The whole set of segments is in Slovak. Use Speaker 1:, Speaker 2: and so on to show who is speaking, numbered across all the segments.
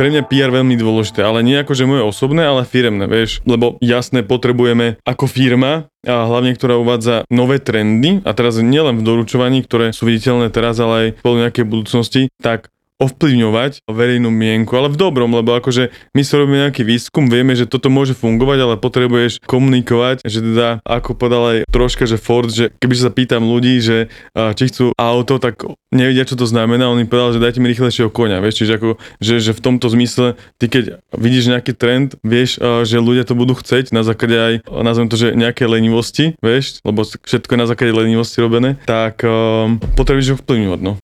Speaker 1: Pre mňa PR veľmi dôležité, ale nie ako že moje osobné, ale firemné, vieš, lebo jasné potrebujeme ako firma a hlavne ktorá uvádza nové trendy a teraz nielen v doručovaní, ktoré sú viditeľné teraz, ale aj po nejakej budúcnosti, tak ovplyvňovať verejnú mienku, ale v dobrom, lebo akože my sa robíme nejaký výskum, vieme, že toto môže fungovať, ale potrebuješ komunikovať, že teda, ako povedal aj troška, že Ford, že keby sa pýtam ľudí, že či chcú auto, tak nevedia, čo to znamená, on im povedal, že dajte mi rýchlejšieho konia, vieš, čiže ako, že, že v tomto zmysle, ty keď vidíš nejaký trend, vieš, že ľudia to budú chceť na základe aj, nazvem to, že nejaké lenivosti, vieš, lebo všetko je na základe lenivosti robené, tak um, potrebuješ ho vplyvňovať, no.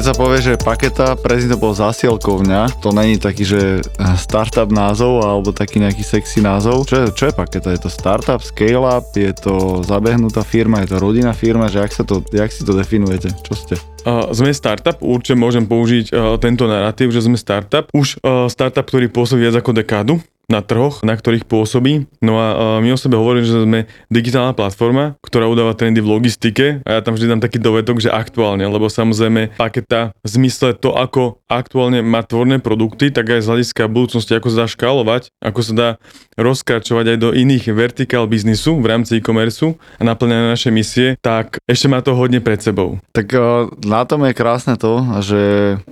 Speaker 2: Keď sa povie, že paketa, prezident bol zasielkovňa, to není taký, že startup názov alebo taký nejaký sexy názov. Čo je, čo je paketa? Je to startup, scale-up, je to zabehnutá firma, je to rodinná firma, že jak, sa to, jak si to definujete? Čo ste?
Speaker 1: Uh, sme startup, určite môžem použiť uh, tento narratív, že sme startup. Už uh, startup, ktorý pôsobí viac ako dekádu na trhoch, na ktorých pôsobí. No a my o sebe hovoríme, že sme digitálna platforma, ktorá udáva trendy v logistike a ja tam vždy dám taký dovetok, že aktuálne, lebo samozrejme paketa v zmysle to, ako aktuálne má tvorné produkty, tak aj z hľadiska budúcnosti, ako sa dá škálovať, ako sa dá rozkračovať aj do iných vertikál biznisu v rámci e-commerce a naplňať naše misie, tak ešte má to hodne pred sebou.
Speaker 2: Tak na tom je krásne to, že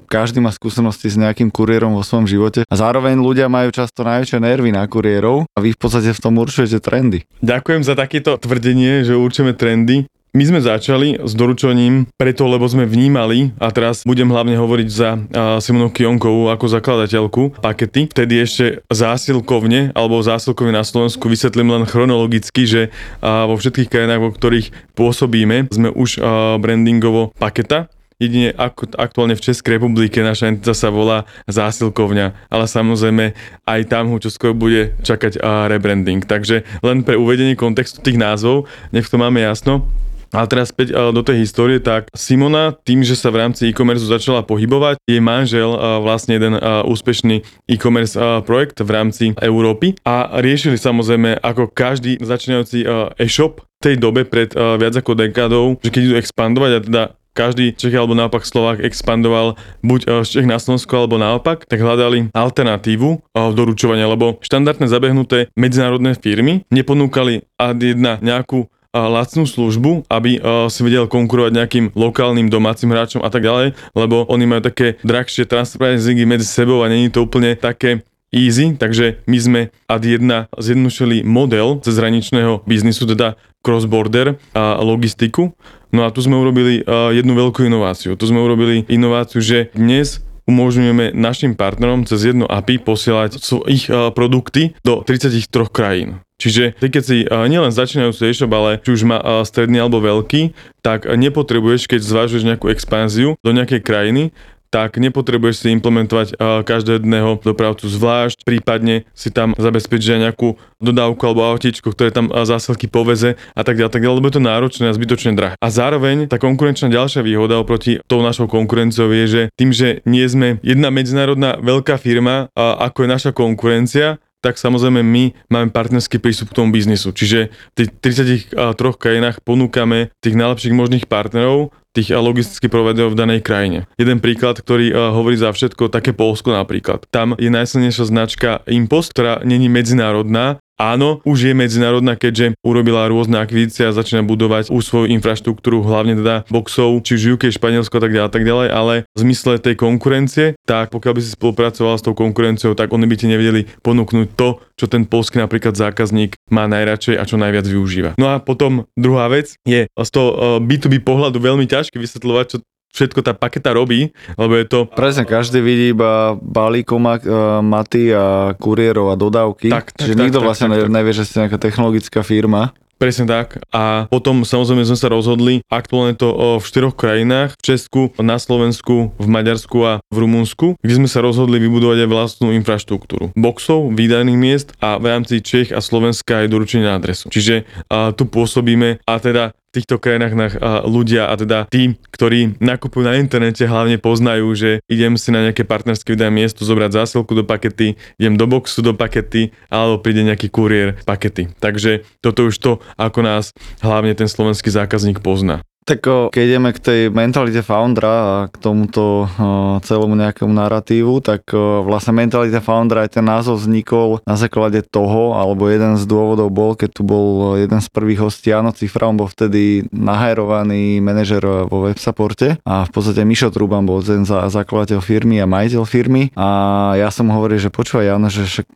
Speaker 2: každý má skúsenosti s nejakým kuriérom vo svojom živote a zároveň ľudia majú často najväčšie nervy na kuriérov a vy v podstate v tom určujete trendy.
Speaker 1: Ďakujem za takéto tvrdenie, že určujeme trendy. My sme začali s doručením preto, lebo sme vnímali, a teraz budem hlavne hovoriť za Simonu Kionkovú ako zakladateľku pakety, vtedy ešte zásilkovne alebo zásilkovne na Slovensku vysvetlím len chronologicky, že vo všetkých krajinách, vo ktorých pôsobíme, sme už brandingovo paketa, Jedine aktuálne v Českej republike naša entita sa volá zásilkovňa, ale samozrejme aj tam ho skoro bude čakať rebranding. Takže len pre uvedenie kontextu tých názvov, nech to máme jasno. Ale teraz späť do tej histórie, tak Simona tým, že sa v rámci e-commerce začala pohybovať, jej manžel vlastne jeden úspešný e-commerce projekt v rámci Európy a riešili samozrejme ako každý začínajúci e-shop v tej dobe pred viac ako dekádou, že keď idú expandovať a teda každý Čech alebo naopak Slovák expandoval buď eh, z Čech na Slovensko alebo naopak, tak hľadali alternatívu eh, doručovania, lebo štandardné zabehnuté medzinárodné firmy neponúkali ad jedna nejakú eh, lacnú službu, aby si vedel konkurovať nejakým lokálnym domácim hráčom a tak ďalej, lebo oni majú také drahšie transparencingy medzi sebou a není to úplne také easy, takže my sme ad jedna zjednodušili model cezhraničného biznisu, teda cross-border a logistiku. No a tu sme urobili jednu veľkú inováciu. Tu sme urobili inováciu, že dnes umožňujeme našim partnerom cez jedno API posielať ich produkty do 33 krajín. Čiže ty keď si nielen začínajúci e-shop, ale či už má stredný alebo veľký, tak nepotrebuješ, keď zvážuješ nejakú expanziu do nejakej krajiny, tak nepotrebuješ si implementovať každého jedného dopravcu zvlášť, prípadne si tam zabezpečiť nejakú dodávku alebo autičko, ktoré tam zásilky poveze a tak ďalej, tak ďalej, lebo je to náročné a zbytočne drahé. A zároveň tá konkurenčná ďalšia výhoda oproti tou našou konkurenciou je, že tým, že nie sme jedna medzinárodná veľká firma, ako je naša konkurencia, tak samozrejme my máme partnerský prístup k tomu biznisu. Čiže v tých 33 krajinách ponúkame tých najlepších možných partnerov, tých logistických providerov v danej krajine. Jeden príklad, ktorý hovorí za všetko, také Polsko napríklad. Tam je najsilnejšia značka Impost, ktorá není medzinárodná, Áno, už je medzinárodná, keďže urobila rôzne akvizície a začína budovať už svoju infraštruktúru, hlavne teda boxov, či už UK, Španielsko a tak ďalej, tak ďalej, ale v zmysle tej konkurencie, tak pokiaľ by si spolupracoval s tou konkurenciou, tak oni by ti nevedeli ponúknuť to, čo ten polský napríklad zákazník má najradšej a čo najviac využíva. No a potom druhá vec je z toho B2B eh, pohľadu veľmi ťažké vysvetľovať, čo všetko tá paketa robí, lebo je to...
Speaker 2: Presne, každý vidí iba balíkomak, uh, maty a kuriérov a dodávky.
Speaker 1: Tak, tak,
Speaker 2: Čiže
Speaker 1: tak,
Speaker 2: nikto
Speaker 1: tak,
Speaker 2: vlastne
Speaker 1: tak,
Speaker 2: ne-
Speaker 1: tak.
Speaker 2: nevie, že ste nejaká technologická firma.
Speaker 1: Presne tak. A potom samozrejme sme sa rozhodli, aktuálne to v štyroch krajinách, v Česku, na Slovensku, v Maďarsku a v Rumunsku, kde sme sa rozhodli vybudovať aj vlastnú infraštruktúru. Boxov, výdajných miest a v rámci Čech a Slovenska aj doručenie na adresu. Čiže a, tu pôsobíme a teda v týchto krajinách na, a, ľudia a teda tí, ktorí nakupujú na internete, hlavne poznajú, že idem si na nejaké partnerské výdané miesto zobrať zásilku do pakety, idem do boxu do pakety, alebo príde nejaký kuriér pakety. Takže toto už to, ako nás hlavne ten slovenský zákazník pozná.
Speaker 2: Tak o, keď ideme k tej mentalite foundera a k tomuto o, celému nejakému narratívu, tak o, vlastne mentalita foundera aj ten názov vznikol na základe toho, alebo jeden z dôvodov bol, keď tu bol jeden z prvých hostí, Jano Cifra, on bol vtedy nahajrovaný manažer vo websupporte a v podstate Mišo Truban bol ten za, zakladateľ firmy a majiteľ firmy. A ja som hovoril, že počúvaj Jano, že však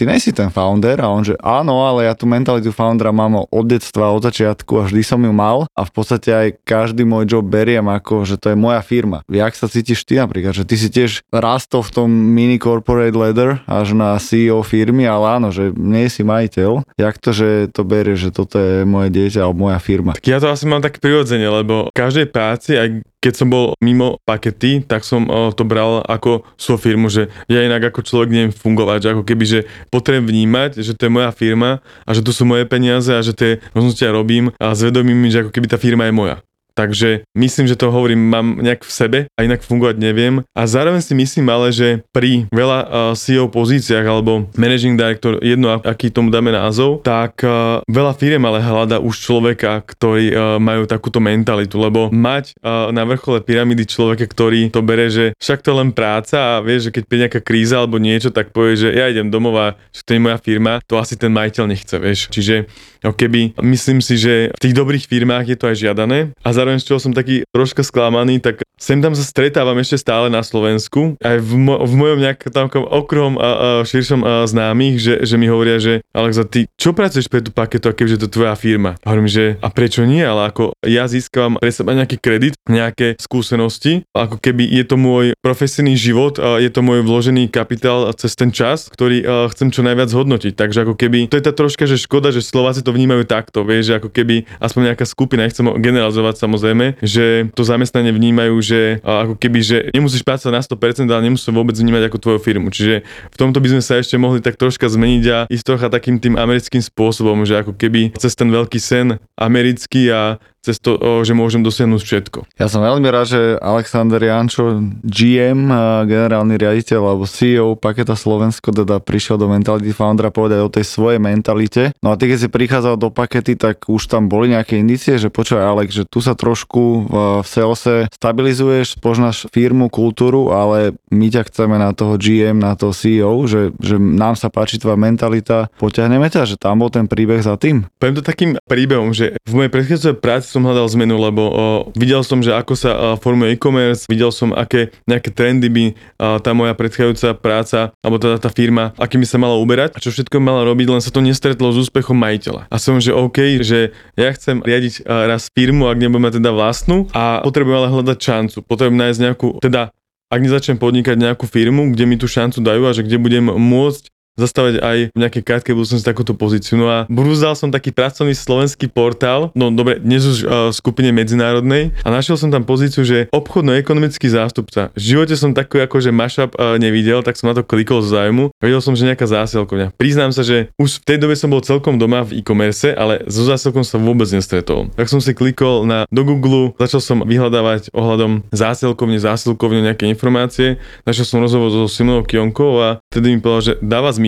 Speaker 2: ty nejsi ten founder? A on, že áno, ale ja tú mentalitu foundera mám od detstva, od začiatku a vždy som ju mal. A v podstate aj každý môj job beriem ako, že to je moja firma. Jak sa cítiš ty napríklad, že ty si tiež rastol v tom mini corporate ladder až na CEO firmy, ale áno, že nie si majiteľ. Jak to, že to berieš, že toto je moje dieťa alebo moja firma?
Speaker 1: Tak ja to asi mám tak prirodzene, lebo v každej práci, aj keď som bol mimo pakety, tak som o, to bral ako svoju firmu, že ja inak ako človek neviem fungovať, že ako keby, že potrebujem vnímať, že to je moja firma a že to sú moje peniaze a že tie rozhodnutia robím a zvedomím, že ako keby tá firma je moja. Takže myslím, že to hovorím, mám nejak v sebe a inak fungovať neviem. A zároveň si myslím ale, že pri veľa uh, CEO pozíciách alebo managing director, jedno ak- aký tomu dáme názov, tak uh, veľa firiem ale hľada už človeka, ktorí uh, majú takúto mentalitu, lebo mať na vrchole pyramidy človeka, ktorý to bere, že však to je len práca a vieš, že keď príde nejaká kríza alebo niečo, tak povie, že ja idem domov a že to je moja firma, to asi ten majiteľ nechce, vieš. Čiže keby, myslím si, že v tých dobrých firmách je to aj žiadané a zároveň z čoho som taký troška sklamaný, tak sem tam sa stretávam ešte stále na Slovensku, aj v, mo- v mojom nejakom okruhom a, a širšom a známych, že, že mi hovoria, že Alexa, ty čo pracuješ pre tú paketu, a keďže to tvoja firma? A hovorím, že a prečo nie, ale ako ja získavam pre seba nejaký kredit, nejaké skúsenosti, ako keby je to môj profesijný život, a je to môj vložený kapitál cez ten čas, ktorý a, chcem čo najviac hodnotiť. Takže ako keby, to je tá troška, že škoda, že Slováci to vnímajú takto, vieš, že ako keby aspoň nejaká skupina, nechcem generalizovať samozrejme, že to zamestnanie vnímajú, že a, ako keby, že nemusíš pracovať na 100%, ale nemusíš vôbec vnímať ako tvoju firmu. Čiže v tomto by sme sa ešte mohli tak troška zmeniť a ísť trocha takým tým americkým spôsobom, že ako keby cez ten veľký sen americký a cez to, že môžem dosiahnuť všetko.
Speaker 2: Ja som veľmi rád, že Alexander Jančo, GM, generálny riaditeľ alebo CEO Paketa Slovensko, teda prišiel do Mentality Foundera povedať o tej svojej mentalite. No a ty, keď si prichádzal do Pakety, tak už tam boli nejaké indície, že počúvaj Alex, že tu sa trošku v, salese stabilizuješ, poznáš firmu, kultúru, ale my ťa chceme na toho GM, na toho CEO, že, že nám sa páči tvoja mentalita, potiahneme ťa, že tam bol ten príbeh za tým.
Speaker 1: Poviem to takým príbehom, že v mojej predchádzajúcej práci som hľadal zmenu, lebo o, videl som, že ako sa o, formuje e-commerce, videl som, aké nejaké trendy by o, tá moja predchádzajúca práca, alebo teda tá firma, akými sa mala uberať a čo všetko mala robiť, len sa to nestretlo s úspechom majiteľa. A som, že OK, že ja chcem riadiť o, raz firmu, ak nebudem mať teda vlastnú a potrebujem ale hľadať šancu. Potrebujem nájsť nejakú, teda ak nezačnem podnikať nejakú firmu, kde mi tú šancu dajú a že kde budem môcť zastavať aj v nejakej krátkej budúcnosti takúto pozíciu. No a brúzal som taký pracovný slovenský portál, no dobre, dnes už uh, skupine medzinárodnej a našiel som tam pozíciu, že obchodno-ekonomický zástupca. V živote som taký akože mashup uh, nevidel, tak som na to klikol z zájmu. Videl som, že nejaká zásielkovňa. Priznám sa, že už v tej dobe som bol celkom doma v e-commerce, ale so zásielkom som vôbec nestretol. Tak som si klikol na, do Google, začal som vyhľadávať ohľadom zásielkovne, zásielkovne nejaké informácie. Našiel som rozhovor so Simonou Kionkou a vtedy mi povedal, že dáva zmysel,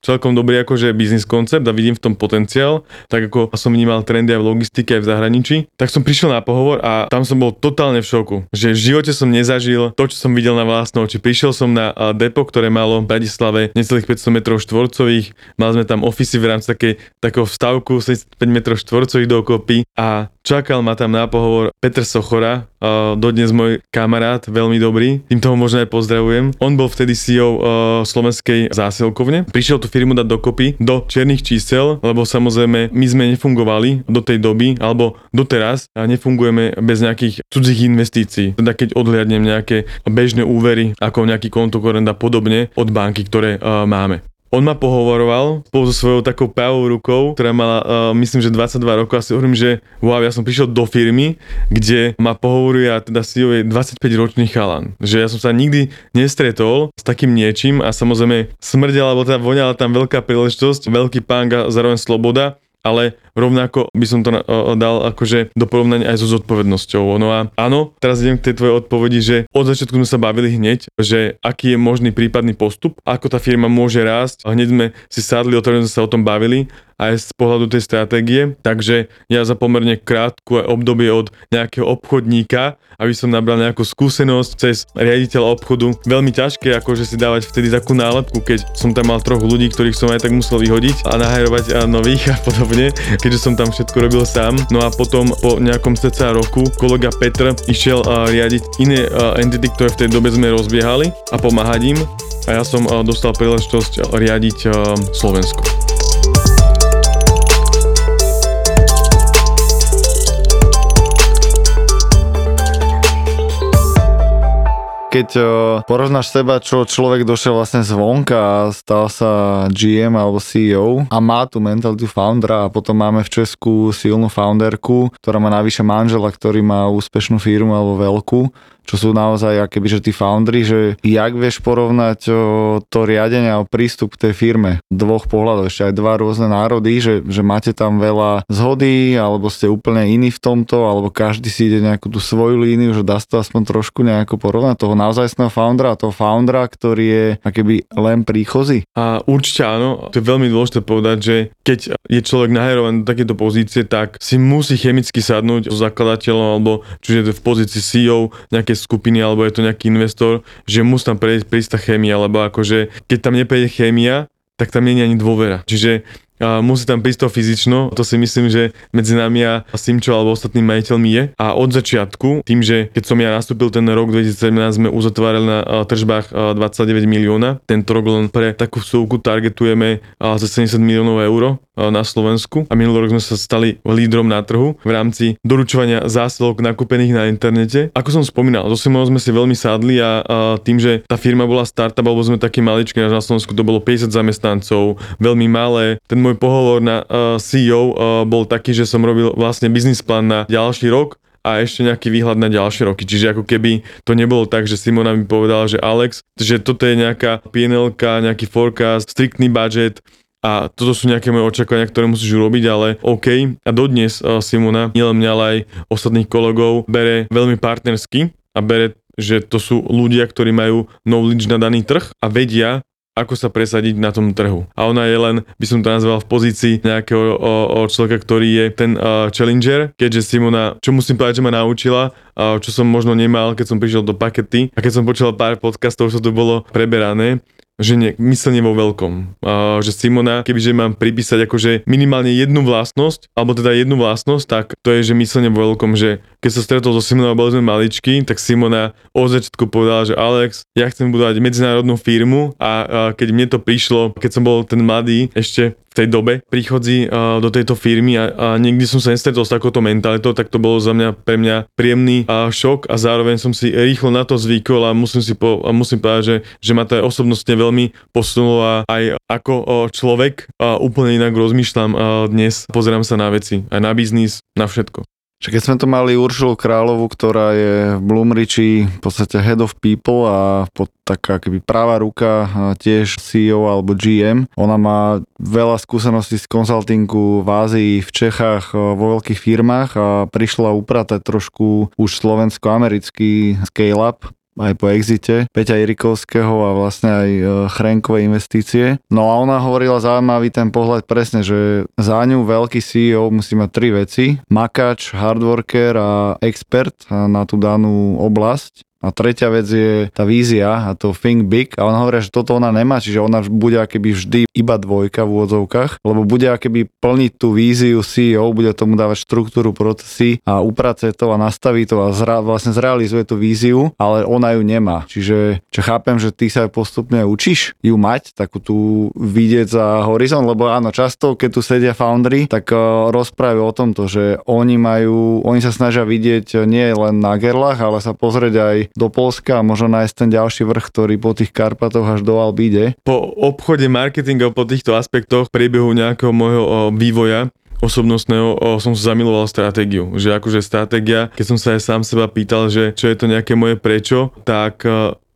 Speaker 1: celkom dobrý akože biznis koncept a vidím v tom potenciál, tak ako som vnímal trendy aj v logistike, aj v zahraničí, tak som prišiel na pohovor a tam som bol totálne v šoku, že v živote som nezažil to, čo som videl na vlastné oči. Prišiel som na depo, ktoré malo v Bratislave necelých 500 m štvorcových, mali sme tam ofisy v rámci takej, takého vstavku 75 m štvorcových dokopy a Čakal ma tam na pohovor Petr Sochora, dodnes môj kamarát, veľmi dobrý, týmto ho možno aj pozdravujem. On bol vtedy CEO uh, slovenskej zásilkovne. Prišiel tú firmu dať dokopy do čiernych čísel, lebo samozrejme my sme nefungovali do tej doby, alebo doteraz a nefungujeme bez nejakých cudzích investícií. Teda keď odhliadnem nejaké bežné úvery, ako nejaký kontokorent a podobne od banky, ktoré uh, máme. On ma pohovoroval spolu so svojou takou pravou rukou, ktorá mala, uh, myslím, že 22 rokov a si hovorím, že wow, ja som prišiel do firmy, kde ma pohovoruje teda CEO je 25 ročný chalan. Že ja som sa nikdy nestretol s takým niečím a samozrejme smrdela, alebo teda voňala tam veľká príležitosť, veľký pán a zároveň sloboda ale rovnako by som to dal akože do porovnania aj so zodpovednosťou. No a áno, teraz idem k tej tvojej odpovedi, že od začiatku sme sa bavili hneď, že aký je možný prípadný postup, ako tá firma môže rásť. A hneď sme si sadli, o tom sme sa o tom bavili aj z pohľadu tej stratégie. Takže ja za pomerne krátku obdobie od nejakého obchodníka, aby som nabral nejakú skúsenosť cez riaditeľa obchodu, veľmi ťažké akože si dávať vtedy takú nálepku, keď som tam mal troch ľudí, ktorých som aj tak musel vyhodiť a nahajrovať nových a podobne, keďže som tam všetko robil sám. No a potom po nejakom cca roku kolega Petr išiel riadiť iné entity, ktoré v tej dobe sme rozbiehali a pomáhať im a ja som dostal príležitosť riadiť Slovensko.
Speaker 2: Keď porovnáš seba, čo človek došiel vlastne zvonka a stal sa GM alebo CEO a má tu mentalitu foundera a potom máme v Česku silnú founderku, ktorá má navyše manžela, ktorý má úspešnú firmu alebo veľkú, čo sú naozaj akéby, že tí foundry, že jak vieš porovnať o, to riadenie a prístup k tej firme dvoch pohľadov, ešte aj dva rôzne národy, že, že máte tam veľa zhody, alebo ste úplne iní v tomto, alebo každý si ide nejakú tú svoju líniu, že dá sa to aspoň trošku nejako porovnať toho naozajstného foundera a toho foundera, ktorý je akéby len príchozí.
Speaker 1: A určite áno, to je veľmi dôležité povedať, že keď je človek naherovaný do takéto pozície, tak si musí chemicky sadnúť so zakladateľom, alebo čiže v pozícii CEO nejaké skupiny alebo je to nejaký investor, že musí tam prejsť, prísť tá chémia, lebo akože keď tam neprejde chémia, tak tam nie je ani dôvera. Čiže a musí tam prísť to fyzično, to si myslím, že medzi nami a Simčo alebo ostatnými majiteľmi je. A od začiatku, tým, že keď som ja nastúpil ten rok 2017, sme uzatvárali na tržbách 29 milióna. Tento rok len pre takú súku targetujeme za 70 miliónov eur na Slovensku a minulý rok sme sa stali lídrom na trhu v rámci doručovania zásilok nakúpených na internete. Ako som spomínal, so Simonom sme si veľmi sadli a, a tým, že tá firma bola startup, alebo sme takí maličkí, na Slovensku to bolo 50 zamestnancov, veľmi malé. Ten môj pohovor na uh, CEO uh, bol taký, že som robil vlastne biznis plán na ďalší rok a ešte nejaký výhľad na ďalšie roky. Čiže ako keby to nebolo tak, že Simona mi povedala, že Alex, že toto je nejaká PNL, nejaký forecast, striktný budget, a toto sú nejaké moje očakávania, ktoré musíš urobiť, ale OK. A dodnes uh, Simona, nielen mňa, ale aj ostatných kolegov, bere veľmi partnersky a bere, že to sú ľudia, ktorí majú knowledge na daný trh a vedia, ako sa presadiť na tom trhu. A ona je len, by som to nazval, v pozícii nejakého o, o človeka, ktorý je ten uh, challenger, keďže Simona, čo musím povedať, že ma naučila, uh, čo som možno nemal, keď som prišiel do pakety a keď som počul pár podcastov, čo to bolo preberané, že ne, myslenie vo veľkom. A, že Simona, kebyže mám pripísať akože minimálne jednu vlastnosť, alebo teda jednu vlastnosť, tak to je, že myslenie vo veľkom, že keď sa stretol so Simonou a boli sme maličky, tak Simona od začiatku povedala, že Alex, ja chcem budovať medzinárodnú firmu a, a keď mne to prišlo, keď som bol ten mladý ešte v tej dobe prichodzi uh, do tejto firmy a, a nikdy som sa nestretol s takouto mentalitou, tak to bolo za mňa pre mňa príjemný uh, šok a zároveň som si rýchlo na to zvykol a musím si po, a musím povedať, že, že ma to aj osobnostne veľmi posunulo a aj ako človek uh, úplne inak rozmýšľam dnes, pozerám sa na veci, aj na biznis, na všetko.
Speaker 2: Čiže keď sme tu mali Uršulu Královu, ktorá je v Bloomrichi v podstate head of people a pod taká keby práva ruka tiež CEO alebo GM. Ona má veľa skúseností z konzultingu v Ázii, v Čechách, vo veľkých firmách a prišla upratať trošku už slovensko-americký scale-up aj po exite Peťa Irikovského a vlastne aj e, Chrenkové investície. No a ona hovorila zaujímavý ten pohľad presne, že za ňu veľký CEO musí mať tri veci. Makač, hardworker a expert na tú danú oblasť A tretia vec je tá vízia a to think big a on hovorí, že toto ona nemá, čiže ona bude akéby vždy iba dvojka v úvodzovkách, lebo bude akéby plniť tú víziu CEO, bude tomu dávať štruktúru procesy a upracuje to a nastaví to a zra, vlastne zrealizuje tú víziu, ale ona ju nemá. Čiže čo chápem, že ty sa postupne učíš ju mať, takú tú vidieť za horizont, lebo áno, často keď tu sedia foundry, tak uh, rozprávajú o tomto, že oni majú, oni sa snažia vidieť nie len na gerlach, ale sa pozrieť aj do Polska a možno nájsť ten ďalší vrch, ktorý po tých Karpatoch až do Alp ide.
Speaker 1: Po obchode marketingu, po týchto aspektoch priebehu nejakého môjho vývoja, osobnostného o, som zamiloval stratégiu. Že akože stratégia, keď som sa aj sám seba pýtal, že čo je to nejaké moje prečo, tak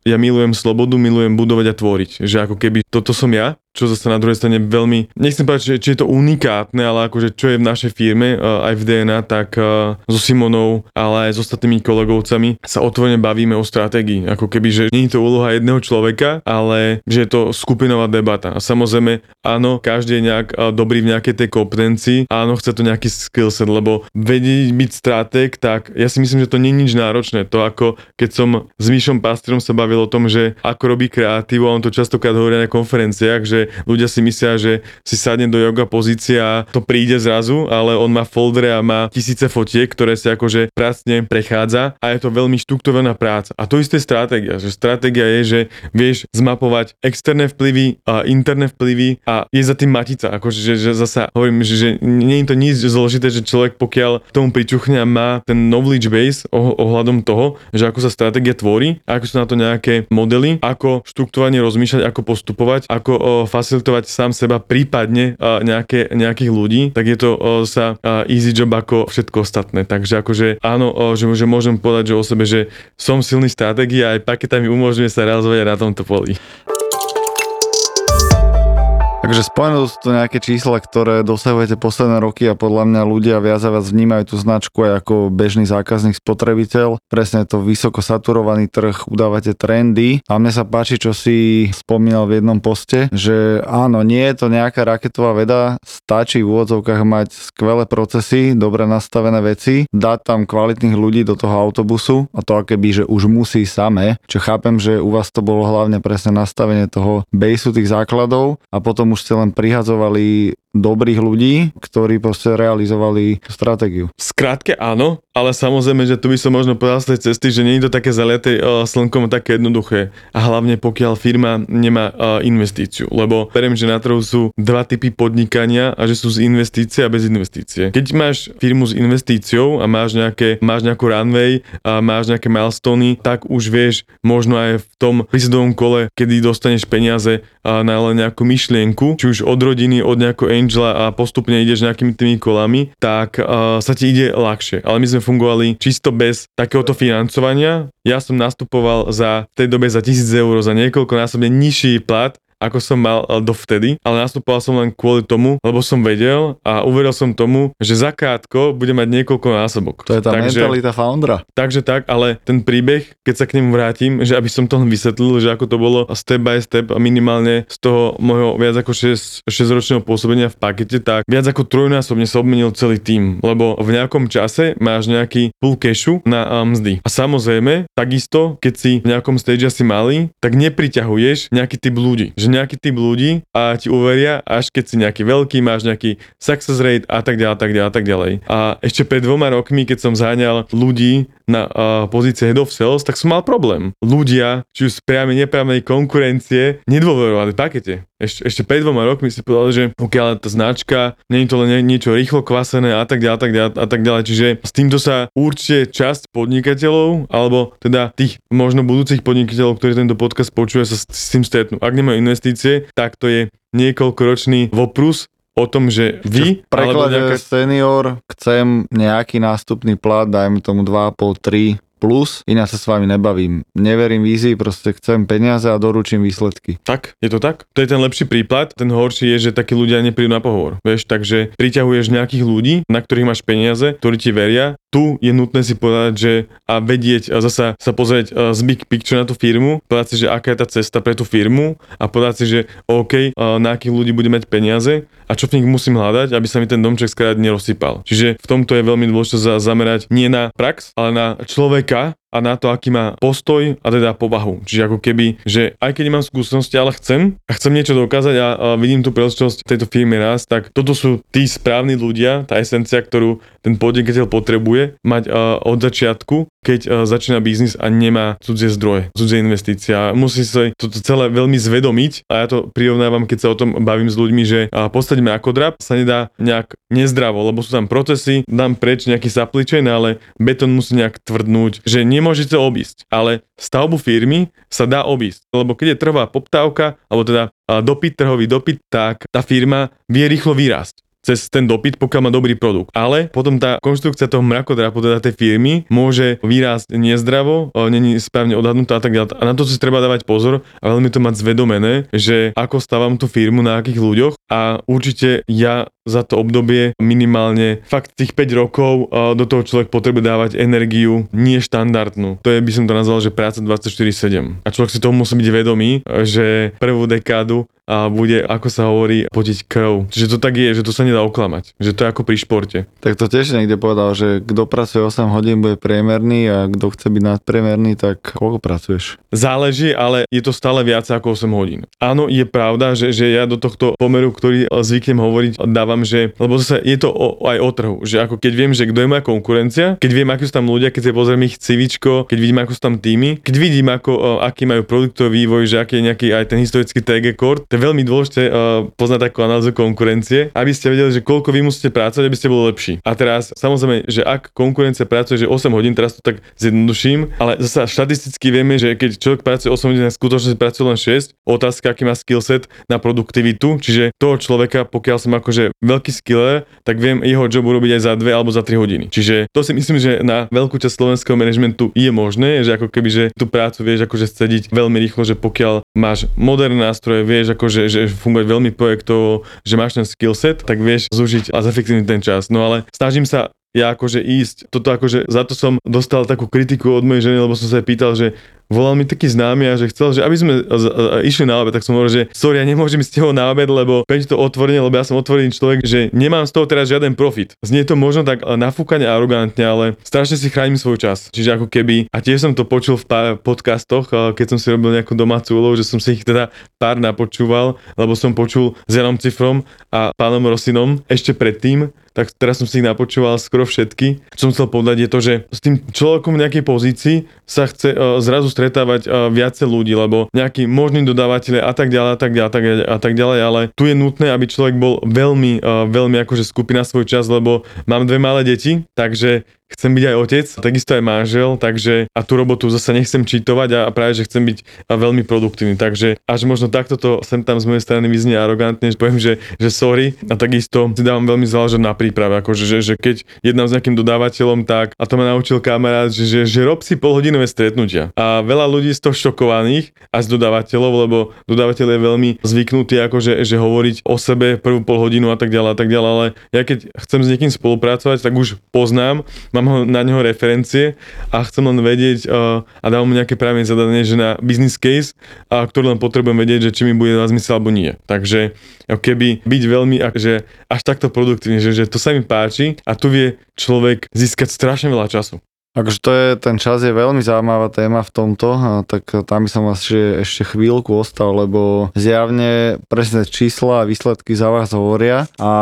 Speaker 1: ja milujem slobodu, milujem budovať a tvoriť. Že ako keby toto som ja čo zase na druhej strane veľmi, nechcem povedať, či je to unikátne, ale akože čo je v našej firme, aj v DNA, tak so Simonou, ale aj s ostatnými kolegovcami sa otvorene bavíme o stratégii. Ako keby, že nie je to úloha jedného človeka, ale že je to skupinová debata. A samozrejme, áno, každý je nejak dobrý v nejakej tej kompetencii, áno, chce to nejaký skillset, lebo vedieť byť stratég, tak ja si myslím, že to nie je nič náročné. To ako keď som s Míšom Pastrom sa bavil o tom, že ako robí kreatívu, a on to častokrát hovorí na konferenciách, že ľudia si myslia, že si sadne do yoga pozícia a to príde zrazu, ale on má foldre a má tisíce fotiek, ktoré si akože pracne prechádza a je to veľmi štruktúrovaná práca. A to isté stratégia, že stratégia je, že vieš zmapovať externé vplyvy a interné vplyvy a je za tým matica. Akože, že, že zasa hovorím, že, že nie je to nič zložité, že človek pokiaľ tomu pričuchne a má ten knowledge base oh, ohľadom toho, že ako sa stratégia tvorí, ako sú na to nejaké modely, ako štruktúrne rozmýšľať, ako postupovať, ako facilitovať sám seba, prípadne nejaké, nejakých ľudí, tak je to sa easy job ako všetko ostatné. Takže akože áno, že, že môžem povedať, že o sebe, že som silný stratégii a aj paketa umožňuje sa realizovať na tomto poli.
Speaker 2: Takže spomenul sú to nejaké čísla, ktoré dosahujete posledné roky a podľa mňa ľudia viac a viac vnímajú tú značku aj ako bežný zákazník, spotrebiteľ. Presne to vysoko saturovaný trh, udávate trendy a mne sa páči, čo si spomínal v jednom poste, že áno, nie je to nejaká raketová veda, stačí v úvodzovkách mať skvelé procesy, dobre nastavené veci, dať tam kvalitných ľudí do toho autobusu a to akéby, že už musí samé, čo chápem, že u vás to bolo hlavne presne nastavenie toho baseu tých základov a potom už ste len prihadzovali dobrých ľudí, ktorí proste realizovali stratégiu.
Speaker 1: Skrátke áno, ale samozrejme, že tu by som možno povedal z tej cesty, že nie je to také zaliaté uh, slnkom také jednoduché. A hlavne pokiaľ firma nemá uh, investíciu. Lebo verím, že na trhu sú dva typy podnikania a že sú z investície a bez investície. Keď máš firmu s investíciou a máš, nejaké, máš nejakú runway a máš nejaké milestony, tak už vieš možno aj v tom prísadovom kole, kedy dostaneš peniaze uh, na len nejakú myšlienku, či už od rodiny, od nejakého Angela a postupne ideš nejakými tými kolami, tak uh, sa ti ide ľahšie. Ale my sme fungovali čisto bez takéhoto financovania. Ja som nastupoval za v tej dobe za 1000 eur za niekoľko násobne nižší plat ako som mal eh, dovtedy, ale nastupoval som len kvôli tomu, lebo som vedel a uveril som tomu, že zakrátko bude mať niekoľko násobok.
Speaker 2: To je tá takže, mentalita foundera.
Speaker 1: Takže tak, ale ten príbeh, keď sa k nemu vrátim, že aby som to len vysvetlil, že ako to bolo step by step a minimálne z toho môjho viac ako 6, 6 ročného pôsobenia v pakete, tak viac ako trojnásobne sa obmenil celý tým, lebo v nejakom čase máš nejaký full cashu na eh, mzdy. A samozrejme, takisto, keď si v nejakom stage asi malý, tak nepriťahuješ nejaký typ ľudí. Že nejaký typ ľudí a ti uveria, až keď si nejaký veľký, máš nejaký success rate a tak ďalej, tak ďalej, tak ďalej. A ešte pred dvoma rokmi, keď som zháňal ľudí na uh, pozície head of sales, tak som mal problém. Ľudia, či už z priamej, nepriamej konkurencie, nedôverovali pakete. Ešte, ešte pred dvoma rokmi si povedal, že pokiaľ tá značka, je to len niečo rýchlo kvasené a tak ďalej, a tak ďalej, a tak ďalej. Čiže s týmto sa určite časť podnikateľov, alebo teda tých možno budúcich podnikateľov, ktorí tento podcast počuje, sa s tým stretnú. Ak nemajú investície, tak to je niekoľkoročný voprus, o tom, že vy...
Speaker 2: V preklade nejaká... senior chcem nejaký nástupný plat, dajme tomu 2,5, 3 plus, iná sa s vami nebavím. Neverím vízii, proste chcem peniaze a doručím výsledky.
Speaker 1: Tak, je to tak? To je ten lepší prípad. Ten horší je, že takí ľudia neprídu na pohovor. Vieš, takže priťahuješ nejakých ľudí, na ktorých máš peniaze, ktorí ti veria. Tu je nutné si povedať, že a vedieť a zasa sa pozrieť z big picture na tú firmu, povedať si, že aká je tá cesta pre tú firmu a povedať si, že OK, na akých ľudí bude mať peniaze a čo v nich musím hľadať, aby sa mi ten domček skrát nerozsypal. Čiže v tomto je veľmi dôležité zamerať nie na prax, ale na človeka, a na to, aký má postoj a teda povahu. Čiže ako keby, že aj keď nemám skúsenosti, ale chcem a chcem niečo dokázať a, a vidím tú príležitosť tejto firmy raz, tak toto sú tí správni ľudia, tá esencia, ktorú ten podnikateľ potrebuje mať uh, od začiatku, keď uh, začína biznis a nemá cudzie zdroje, cudzie investícia. Musí sa toto celé veľmi zvedomiť a ja to prirovnávam, keď sa o tom bavím s ľuďmi, že uh, postaviť drap sa nedá nejak nezdravo, lebo sú tam procesy, dám preč nejaký chain, ale betón musí nejak tvrdnúť, že nemôžete obísť. Ale stavbu firmy sa dá obísť, lebo keď je trhová poptávka, alebo teda dopyt, trhový dopyt, tak tá firma vie rýchlo vyrásť cez ten dopyt, pokiaľ má dobrý produkt. Ale potom tá konštrukcia toho mrakodrapu, teda tej firmy, môže vyrásť nezdravo, není správne odhadnutá a tak ďalej. A na to si treba dávať pozor a veľmi to mať zvedomené, že ako stávam tú firmu, na akých ľuďoch a určite ja za to obdobie minimálne fakt tých 5 rokov do toho človek potrebuje dávať energiu nie štandardnú. To je, by som to nazval, že práca 24-7. A človek si toho musí byť vedomý, že prvú dekádu a bude, ako sa hovorí, potiť krv. Čiže to tak je, že to sa nedá oklamať. Že to je ako pri športe.
Speaker 2: Tak to tiež niekde povedal, že kto pracuje 8 hodín, bude priemerný a kto chce byť nadpriemerný, tak koľko pracuješ?
Speaker 1: Záleží, ale je to stále viac ako 8 hodín. Áno, je pravda, že, že ja do tohto pomeru, ktorý zvyknem hovoriť, dávam, že, lebo zase je to o, aj o trhu, že ako keď viem, že kto je moja konkurencia, keď viem, akí sú tam ľudia, keď si pozriem ich civičko, keď vidím, ako sú tam týmy, keď vidím, ako, aký majú produktový vývoj, že aký je nejaký aj ten historický TG to je veľmi dôležité uh, poznať takú analýzu konkurencie, aby ste vedeli, že koľko vy musíte pracovať, aby ste boli lepší. A teraz samozrejme, že ak konkurencia pracuje, že 8 hodín, teraz to tak zjednoduším, ale zase štatisticky vieme, že keď človek pracuje 8 hodín, skutočne pracuje len 6, otázka, aký má skillset na produktivitu, čiže toho človeka, pokiaľ som akože veľký skiller, tak viem jeho job urobiť aj za 2 alebo za 3 hodiny. Čiže to si myslím, že na veľkú časť slovenského manažmentu je možné, že ako keby, že tú prácu vieš akože scediť veľmi rýchlo, že pokiaľ máš moderné nástroje, vieš akože, že fungovať veľmi projektovo, že máš ten skillset, tak vieš zúžiť a zefektívniť ten čas. No ale snažím sa ja akože ísť, toto akože, za to som dostal takú kritiku od mojej ženy, lebo som sa jej pýtal, že volal mi taký známy a že chcel, že aby sme išli na obed, tak som hovoril, že sorry, ja nemôžem ísť s tebou na obed, lebo peň to otvorene, lebo ja som otvorený človek, že nemám z toho teraz žiaden profit. Znie to možno tak nafúkane arogantne, ale strašne si chránim svoj čas. Čiže ako keby, a tiež som to počul v pár podcastoch, keď som si robil nejakú domácu úlohu, že som si ich teda pár napočúval, lebo som počul s Janom Cifrom a pánom Rosinom ešte predtým, tak teraz som si ich napočúval skoro všetky. Čo som chcel povedať je to, že s tým človekom v nejakej pozícii sa chce uh, zrazu stretávať uh, viacej ľudí, lebo nejaký možný dodávateľ a tak ďalej a tak ďalej a tak ďalej, a tak ďalej ale tu je nutné, aby človek bol veľmi, uh, veľmi akože skupina svoj čas, lebo mám dve malé deti, takže chcem byť aj otec, takisto aj manžel, takže a tú robotu zase nechcem čítovať a, práve, že chcem byť veľmi produktívny. Takže až možno takto to sem tam z mojej strany vyznie arogantne, že poviem, že, že sorry a takisto si dávam veľmi záležať na príprave, akože, že, že keď jednám s nejakým dodávateľom, tak a to ma naučil kamarát, že, že, že rob si polhodinové stretnutia. A veľa ľudí z toho šokovaných a z dodávateľov, lebo dodávateľ je veľmi zvyknutý akože, že hovoriť o sebe prvú pol hodinu a tak ďalej a tak ďalej, ale ja keď chcem s niekým spolupracovať, tak už poznám, mám ho, na neho referencie a chcem len vedieť uh, a dávam mu nejaké právne zadanie, že na business case, a ktorý len potrebujem vedieť, že či mi bude na zmysel alebo nie. Takže keby byť veľmi že až takto produktívny, že, že to sa mi páči a tu vie človek získať strašne veľa času.
Speaker 2: Akože to je, ten čas je veľmi zaujímavá téma v tomto, a tak tam by som asi ešte chvíľku ostal, lebo zjavne presne čísla a výsledky za vás hovoria. A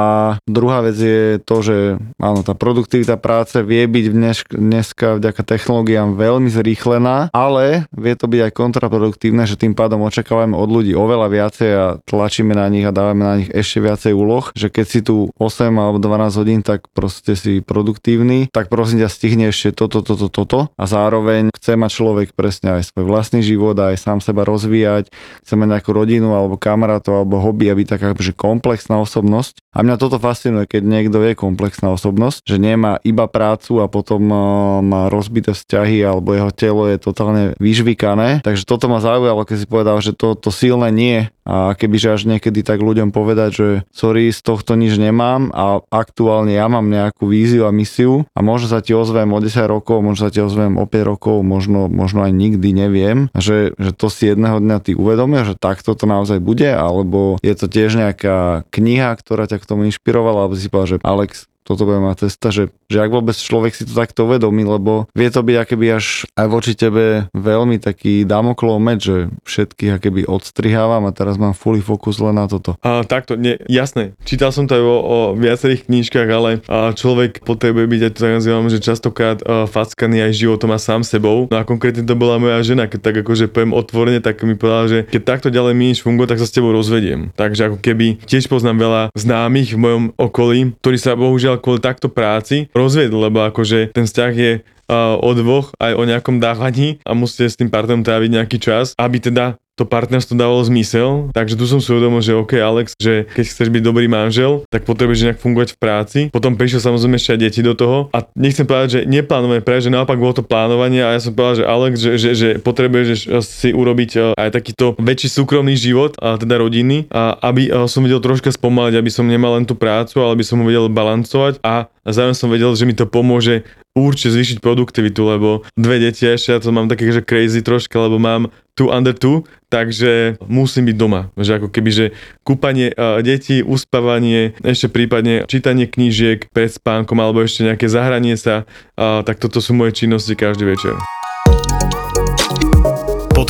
Speaker 2: druhá vec je to, že áno, tá produktivita práce vie byť dnes, dneska vďaka technológiám veľmi zrýchlená, ale vie to byť aj kontraproduktívne, že tým pádom očakávame od ľudí oveľa viacej a tlačíme na nich a dávame na nich ešte viacej úloh, že keď si tu 8 alebo 12 hodín, tak proste si produktívny, tak prosím ťa stihne ešte toto toto, toto, toto a zároveň chce mať človek presne aj svoj vlastný život, aj sám seba rozvíjať, chce mať nejakú rodinu alebo kamarátov alebo hobby, aby taká že komplexná osobnosť. A mňa toto fascinuje, keď niekto je komplexná osobnosť, že nemá iba prácu a potom uh, má rozbité vzťahy alebo jeho telo je totálne vyžvikané. Takže toto ma zaujalo, keď si povedal, že to, to silné nie a kebyže až niekedy tak ľuďom povedať, že sorry, z tohto nič nemám a aktuálne ja mám nejakú víziu a misiu a možno sa ti ozvem o 10 rokov, možno sa ti ozvem o 5 rokov, možno, možno aj nikdy, neviem, že, že to si jedného dňa ty uvedomia, že takto to naozaj bude, alebo je to tiež nejaká kniha, ktorá ťa k tomu inšpirovala, alebo si povedal, že Alex, toto bude má cesta, že, že ak vôbec človek si to takto uvedomí, lebo vie to byť akéby až aj voči tebe veľmi taký damoklov meč, že všetkých akéby odstrihávam a teraz mám fully fokus len na toto.
Speaker 1: A takto, nie, jasné. Čítal som to aj o, o viacerých knížkach, ale a človek potrebuje byť, aj to tak nazývam, že častokrát a, fackaný aj životom a sám sebou. No a konkrétne to bola moja žena, keď tak akože poviem otvorene, tak mi povedala, že keď takto ďalej mi fungovať, tak sa s tebou rozvediem. Takže ako keby tiež poznám veľa známych v mojom okolí, ktorí sa bohužiaľ kvôli takto práci rozvedli, lebo akože ten vzťah je o dvoch aj o nejakom dávaní a musíte s tým partnerom tráviť nejaký čas, aby teda to partnerstvo dávalo zmysel, takže tu som si uvedomil, že OK Alex, že keď chceš byť dobrý manžel, tak potrebuješ nejak fungovať v práci. Potom prišiel samozrejme ešte aj deti do toho. A nechcem povedať, že neplánované pre, že naopak bolo to plánovanie a ja som povedal, že Alex, že, že, že potrebuješ si urobiť e, aj takýto väčší súkromný život, a teda rodiny, a aby e, som vedel troška spomaliť, aby som nemal len tú prácu, ale aby som ho vedel balancovať. A zároveň som vedel, že mi to pomôže určite zvýšiť produktivitu, lebo dve deti ešte, ja to mám také, že crazy troška, lebo mám two under two, takže musím byť doma. Že ako keby, že kúpanie detí, uspávanie, ešte prípadne čítanie knížiek pred spánkom alebo ešte nejaké zahranie sa, tak toto sú moje činnosti každý večer.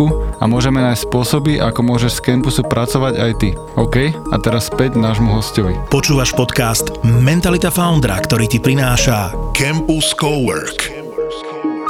Speaker 3: hlavičku a môžeme nájsť spôsoby, ako môžeš z campusu pracovať aj ty. OK? A teraz späť nášmu hostovi.
Speaker 4: Počúvaš podcast Mentalita Foundra, ktorý ti prináša Campus Cowork.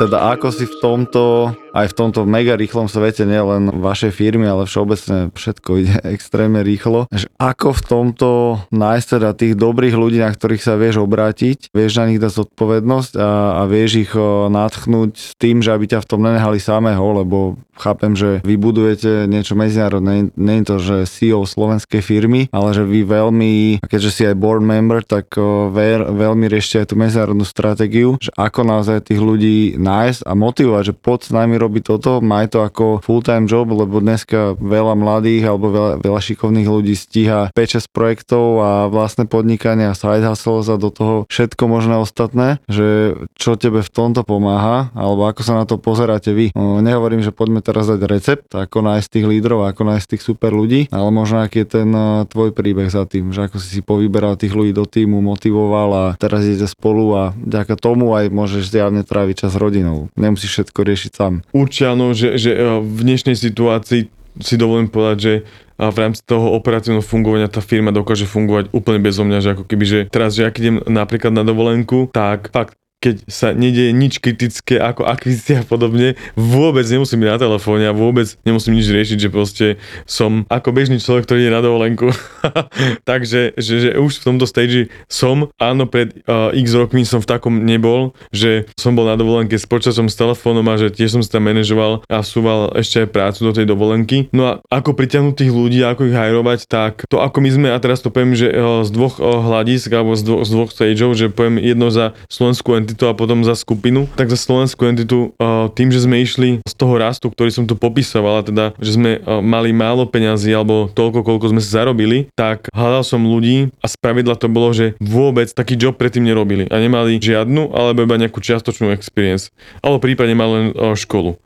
Speaker 2: Teda ako si v tomto aj v tomto mega rýchlom svete, nielen vašej firmy, ale všeobecne všetko ide extrémne rýchlo. Že ako v tomto nájsť teda tých dobrých ľudí, na ktorých sa vieš obrátiť, vieš na nich dať zodpovednosť a, a vieš ich natchnúť s tým, že aby ťa v tom nenehali samého, lebo chápem, že vy budujete niečo medzinárodné, nie je to, že CEO slovenskej firmy, ale že vy veľmi, keďže si aj board member, tak ver, veľmi riešte aj tú medzinárodnú stratégiu, že ako naozaj tých ľudí nájsť a motivovať, že pod s nami robiť toto, maj to ako full-time job, lebo dneska veľa mladých alebo veľa, veľa šikovných ľudí stíha 5-6 projektov a vlastné podnikanie a side hustle a do toho všetko možné ostatné, že čo tebe v tomto pomáha, alebo ako sa na to pozeráte vy. No, nehovorím, že poďme teraz dať recept, ako nájsť tých lídrov, ako nájsť tých super ľudí, ale možno aký je ten uh, tvoj príbeh za tým, že ako si si povyberal tých ľudí do týmu, motivoval a teraz idete spolu a vďaka tomu aj môžeš zjavne tráviť čas s rodinou. Nemusíš všetko riešiť sám.
Speaker 1: Určite áno, že, že e, v dnešnej situácii si dovolím povedať, že v rámci toho operatívneho fungovania tá firma dokáže fungovať úplne bezo mňa, že ako keby, že teraz, že ak idem napríklad na dovolenku, tak fakt keď sa nedieje nič kritické ako akvizícia a podobne, vôbec nemusím byť na telefóne a vôbec nemusím nič riešiť, že proste som ako bežný človek, ktorý je na dovolenku. Takže že, že už v tomto stage som, áno, pred uh, x rokmi som v takom nebol, že som bol na dovolenke s počasom s telefónom a že tiež som si tam manažoval a súval ešte aj prácu do tej dovolenky. No a ako priťahnuť tých ľudí, ako ich hajrovať, tak to ako my sme, a teraz to poviem, že uh, z dvoch uh, hľadisk alebo z, dvo- z dvoch stageov, že poviem jedno za slovenskú entitu a potom za skupinu, tak za slovenskú entitu tým, že sme išli z toho rastu, ktorý som tu popisoval, teda, že sme mali málo peňazí alebo toľko, koľko sme si zarobili, tak hľadal som ľudí a spravidla to bolo, že vôbec taký job predtým nerobili a nemali žiadnu alebo iba nejakú čiastočnú experience. Alebo prípadne mali len školu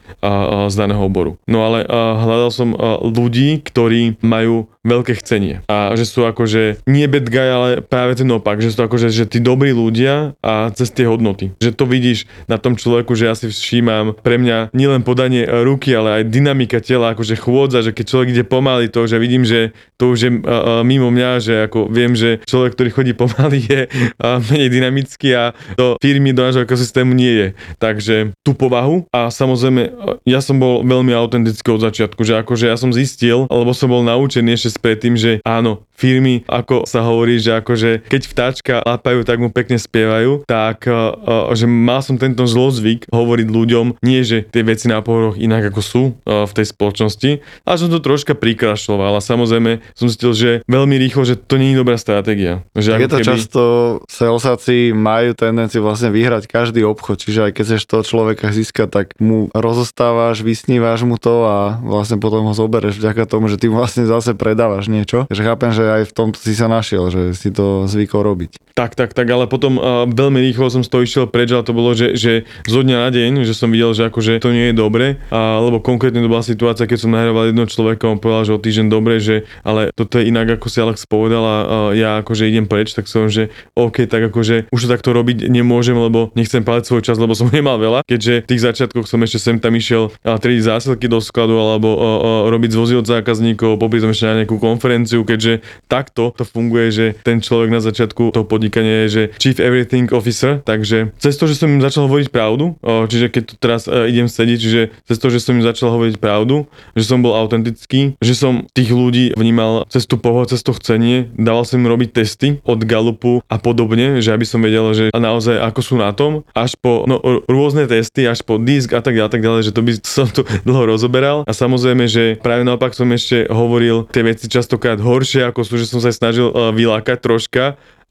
Speaker 1: z daného oboru. No ale hľadal som ľudí, ktorí majú veľké chcenie. A že sú akože nie bad guy, ale práve ten opak, že sú akože že tí dobrí ľudia a cez tie hodnoty. Že to vidíš na tom človeku, že ja si všímam pre mňa nielen podanie ruky, ale aj dynamika tela, akože chôdza, že keď človek ide pomaly, to že vidím, že to už je uh, mimo mňa, že ako viem, že človek, ktorý chodí pomaly je uh, menej dynamický a do firmy, do nášho ekosystému nie je. Takže tú povahu a samozrejme ja som bol veľmi autentický od začiatku, že akože ja som zistil, alebo som bol naučený ešte predtým, že áno, firmy, ako sa hovorí, že akože keď vtáčka lapajú, tak mu pekne spievajú, tak uh, uh, že mal som tento zlozvyk hovoriť ľuďom, nie že tie veci na pohoroch inak ako sú uh, v tej spoločnosti, ale som to troška prikrašľoval a samozrejme som zistil, že veľmi rýchlo, že to nie je dobrá stratégia. Že
Speaker 2: je to keby... často, salesáci majú tendenciu vlastne vyhrať každý obchod, čiže aj keď chceš toho človeka získať, tak mu rozostávaš, vysnívaš mu to a vlastne potom ho zobereš vďaka tomu, že ty vlastne zase predávaš niečo. Takže chápem, že aj v tom si sa našiel, že si to zvykol robiť.
Speaker 1: Tak, tak, tak, ale potom uh, veľmi rýchlo som z toho išiel preč, ale to bolo, že, že zo dňa na deň, že som videl, že akože to nie je dobre, a, lebo konkrétne to bola situácia, keď som nahrával jedno človeka, on povedal, že o týždeň dobre, že ale toto je inak, ako si Alex povedal a uh, ja akože idem preč, tak som, že OK, tak akože už to takto robiť nemôžem, lebo nechcem paliť svoj čas, lebo som nemal veľa, keďže v tých začiatkoch som ešte sem tam išiel uh, triediť zásilky do skladu alebo uh, uh, robiť zvozy od zákazníkov, popri ešte na nejakú konferenciu, keďže takto to funguje, že ten človek na začiatku toho podnikania je, že Chief Everything Officer, takže cez to, že som im začal hovoriť pravdu, čiže keď tu teraz e, idem sedieť, čiže cez to, že som im začal hovoriť pravdu, že som bol autentický, že som tých ľudí vnímal cez tú pohodu, cez to chcenie, dával som im robiť testy od Galupu a podobne, že aby som vedel, že naozaj ako sú na tom, až po no, rôzne testy, až po disk a tak ďalej, tak ďalej, že to by som tu dlho rozoberal. A samozrejme, že práve naopak som ešte hovoril tie veci častokrát horšie, ako sú, že som sa snažil e, vylákať troška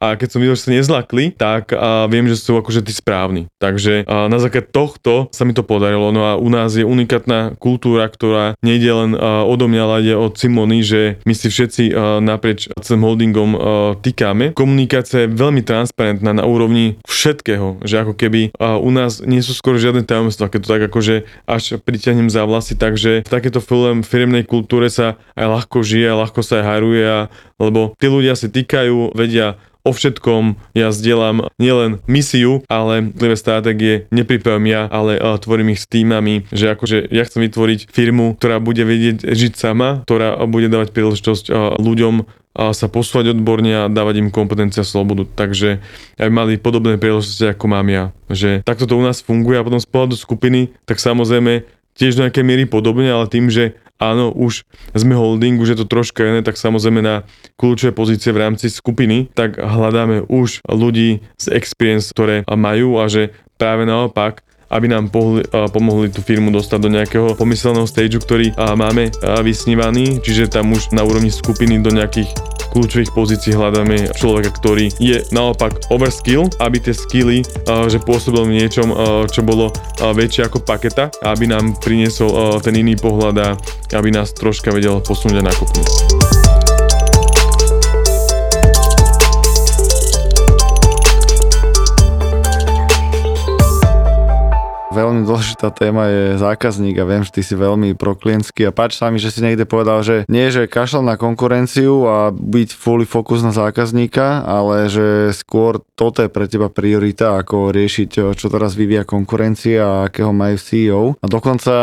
Speaker 1: a keď som videl, že sa nezlakli, tak a viem, že sú akože tí správni. Takže a na základe tohto sa mi to podarilo. No a u nás je unikátna kultúra, ktorá nejde len a, odo mňa, ale ide od Simony, že my si všetci a, naprieč celým holdingom a, týkame. Komunikácia je veľmi transparentná na úrovni všetkého, že ako keby a, u nás nie sú skoro žiadne tajomstvá, keď to tak akože až priťahnem za vlasy, takže v takéto firmnej kultúre sa aj ľahko žije, ľahko sa aj haruje, a, lebo tí ľudia si týkajú, vedia o všetkom. Ja zdieľam nielen misiu, ale dve stratégie nepripravím ja, ale uh, tvorím ich s týmami, že akože ja chcem vytvoriť firmu, ktorá bude vedieť žiť sama, ktorá bude dávať príležitosť uh, ľuďom a sa posúvať odborne a dávať im kompetencia a slobodu. Takže aj mali podobné príležitosti, ako mám ja. Že takto to u nás funguje a potom z pohľadu skupiny, tak samozrejme tiež do nejakej miery podobne, ale tým, že áno, už sme holding, už je to troška iné, tak samozrejme na kľúčové pozície v rámci skupiny, tak hľadáme už ľudí z experience, ktoré majú a že práve naopak aby nám pohli, pomohli tú firmu dostať do nejakého pomyselného stageu, ktorý máme vysnívaný, čiže tam už na úrovni skupiny do nejakých kľúčových pozícií hľadáme človeka, ktorý je naopak overskill, aby tie skilly, že pôsobil v niečom, čo bolo väčšie ako paketa, aby nám priniesol ten iný pohľad a aby nás troška vedel posunúť a nakopnúť.
Speaker 2: Veľmi dôležitá téma je zákazník a viem, že ty si veľmi proklientský a páči sa mi, že si niekde povedal, že nie, že kašľal na konkurenciu a byť fully fokus na zákazníka, ale že skôr toto je pre teba priorita, ako riešiť, čo teraz vyvíja konkurencia a akého majú CEO. A dokonca,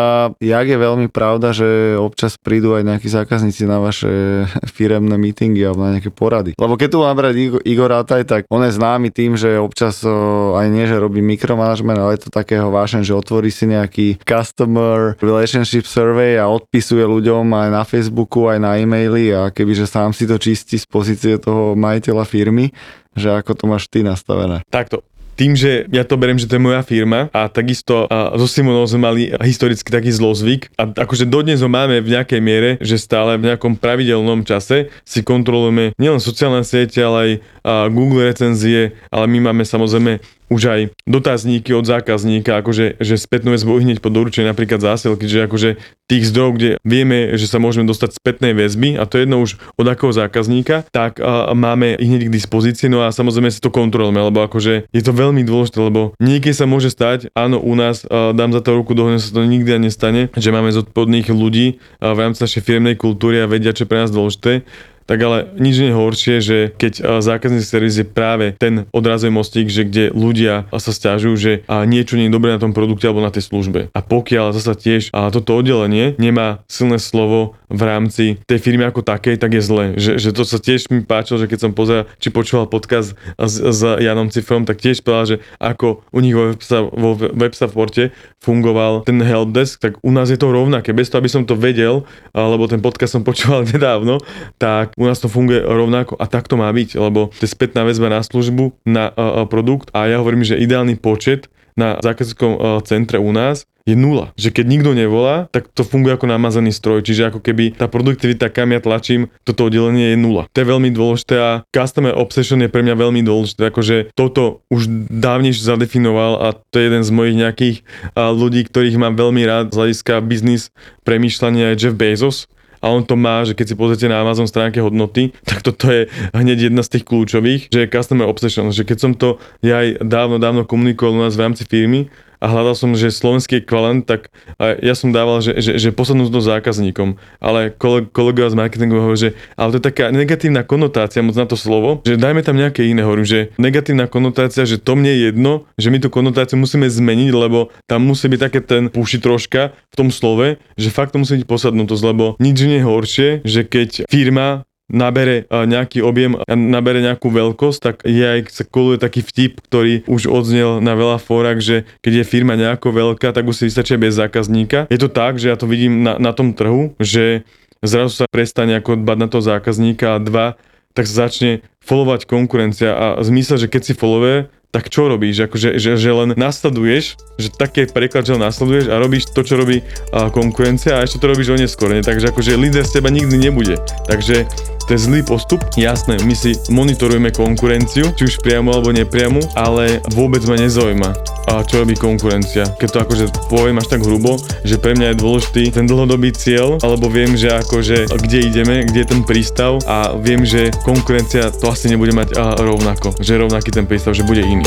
Speaker 2: jak je veľmi pravda, že občas prídu aj nejakí zákazníci na vaše firemné meetingy alebo na nejaké porady. Lebo keď tu mám brať Igor Rataj, tak on je známy tým, že občas aj nie, že robí mikromanagement, ale je to takého vášen že otvorí si nejaký customer relationship survey a odpisuje ľuďom aj na Facebooku, aj na e-maily a kebyže sám si to čistí z pozície toho majiteľa firmy, že ako to máš ty nastavené.
Speaker 1: Takto, tým, že ja to beriem, že to je moja firma a takisto a so Simonou sme mali historicky taký zlozvyk a akože dodnes ho máme v nejakej miere, že stále v nejakom pravidelnom čase si kontrolujeme nielen sociálne siete, ale aj Google recenzie, ale my máme samozrejme už aj dotazníky od zákazníka, akože že spätnú väzbu hneď po doručení napríklad zásielky, že akože tých zdrojov, kde vieme, že sa môžeme dostať spätnej väzby a to je jedno už od akého zákazníka, tak uh, máme hneď k dispozícii, no a samozrejme si to kontrolujeme, lebo akože je to veľmi dôležité, lebo niekedy sa môže stať, áno, u nás uh, dám za to ruku do sa to nikdy nestane, že máme zodpovedných ľudí uh, v rámci našej firmnej kultúry a vedia, čo pre nás dôležité, tak ale nič nie horšie, že keď zákazný servis je práve ten odrazový mostík, že kde ľudia sa stiažujú, že niečo nie je dobré na tom produkte alebo na tej službe. A pokiaľ zasa tiež toto oddelenie nemá silné slovo v rámci tej firmy ako takej, tak je zle. Že, že to sa tiež mi páčilo, že keď som pozeral, či počúval podcast s, s Janom Cifrom, tak tiež povedal, že ako u nich vo, vo web supporte fungoval ten helpdesk, tak u nás je to rovnaké. Bez toho, aby som to vedel, lebo ten podcast som počúval nedávno, tak u nás to funguje rovnako a tak to má byť, lebo to je spätná väzba na službu, na uh, produkt a ja hovorím, že ideálny počet na zákazníckom uh, centre u nás je nula. Že keď nikto nevolá, tak to funguje ako namazaný stroj. Čiže ako keby tá produktivita, kam ja tlačím, toto oddelenie je nula. To je veľmi dôležité a customer obsession je pre mňa veľmi dôležité. Akože toto už dávnejšie zadefinoval a to je jeden z mojich nejakých ľudí, ktorých mám veľmi rád z hľadiska biznis premýšľania je Jeff Bezos a on to má, že keď si pozrite na Amazon stránke hodnoty, tak toto je hneď jedna z tých kľúčových, že je customer obsession, že keď som to ja aj dávno, dávno komunikoval u nás v rámci firmy, a hľadal som, že slovenský ekvivalent, tak ja som dával, že, že, že posadnú to zákazníkom. Ale kolegovia z marketingu hovorí, že ale to je taká negatívna konotácia moc na to slovo, že dajme tam nejaké iné. Hovorím, že negatívna konotácia, že to mne je jedno, že my tú konotáciu musíme zmeniť, lebo tam musí byť také ten púši troška v tom slove, že fakt to musí byť posadnutosť, lebo nič nie je horšie, že keď firma nabere nejaký objem a nabere nejakú veľkosť, tak je aj sa koluje taký vtip, ktorý už odznel na veľa fórach, že keď je firma nejako veľká, tak už si vystačia bez zákazníka. Je to tak, že ja to vidím na, na tom trhu, že zrazu sa prestane ako dbať na toho zákazníka a dva, tak sa začne followovať konkurencia a zmysel, že keď si followuje, tak čo robíš? Akože, že, že len nasleduješ, že také preklad, že len nasleduješ a robíš to, čo robí konkurencia a ešte to robíš o neskôr. Ne? Takže akože líder z teba nikdy nebude. Takže to je zlý postup. Jasné, my si monitorujeme konkurenciu, či už priamo alebo nepriamu, ale vôbec ma nezaujíma, a čo robí konkurencia. Keď to akože poviem až tak hrubo, že pre mňa je dôležitý ten dlhodobý cieľ, alebo viem, že akože kde ideme, kde je ten prístav a viem, že konkurencia to asi nebude mať rovnako, že rovnaký ten prístav, že bude iný.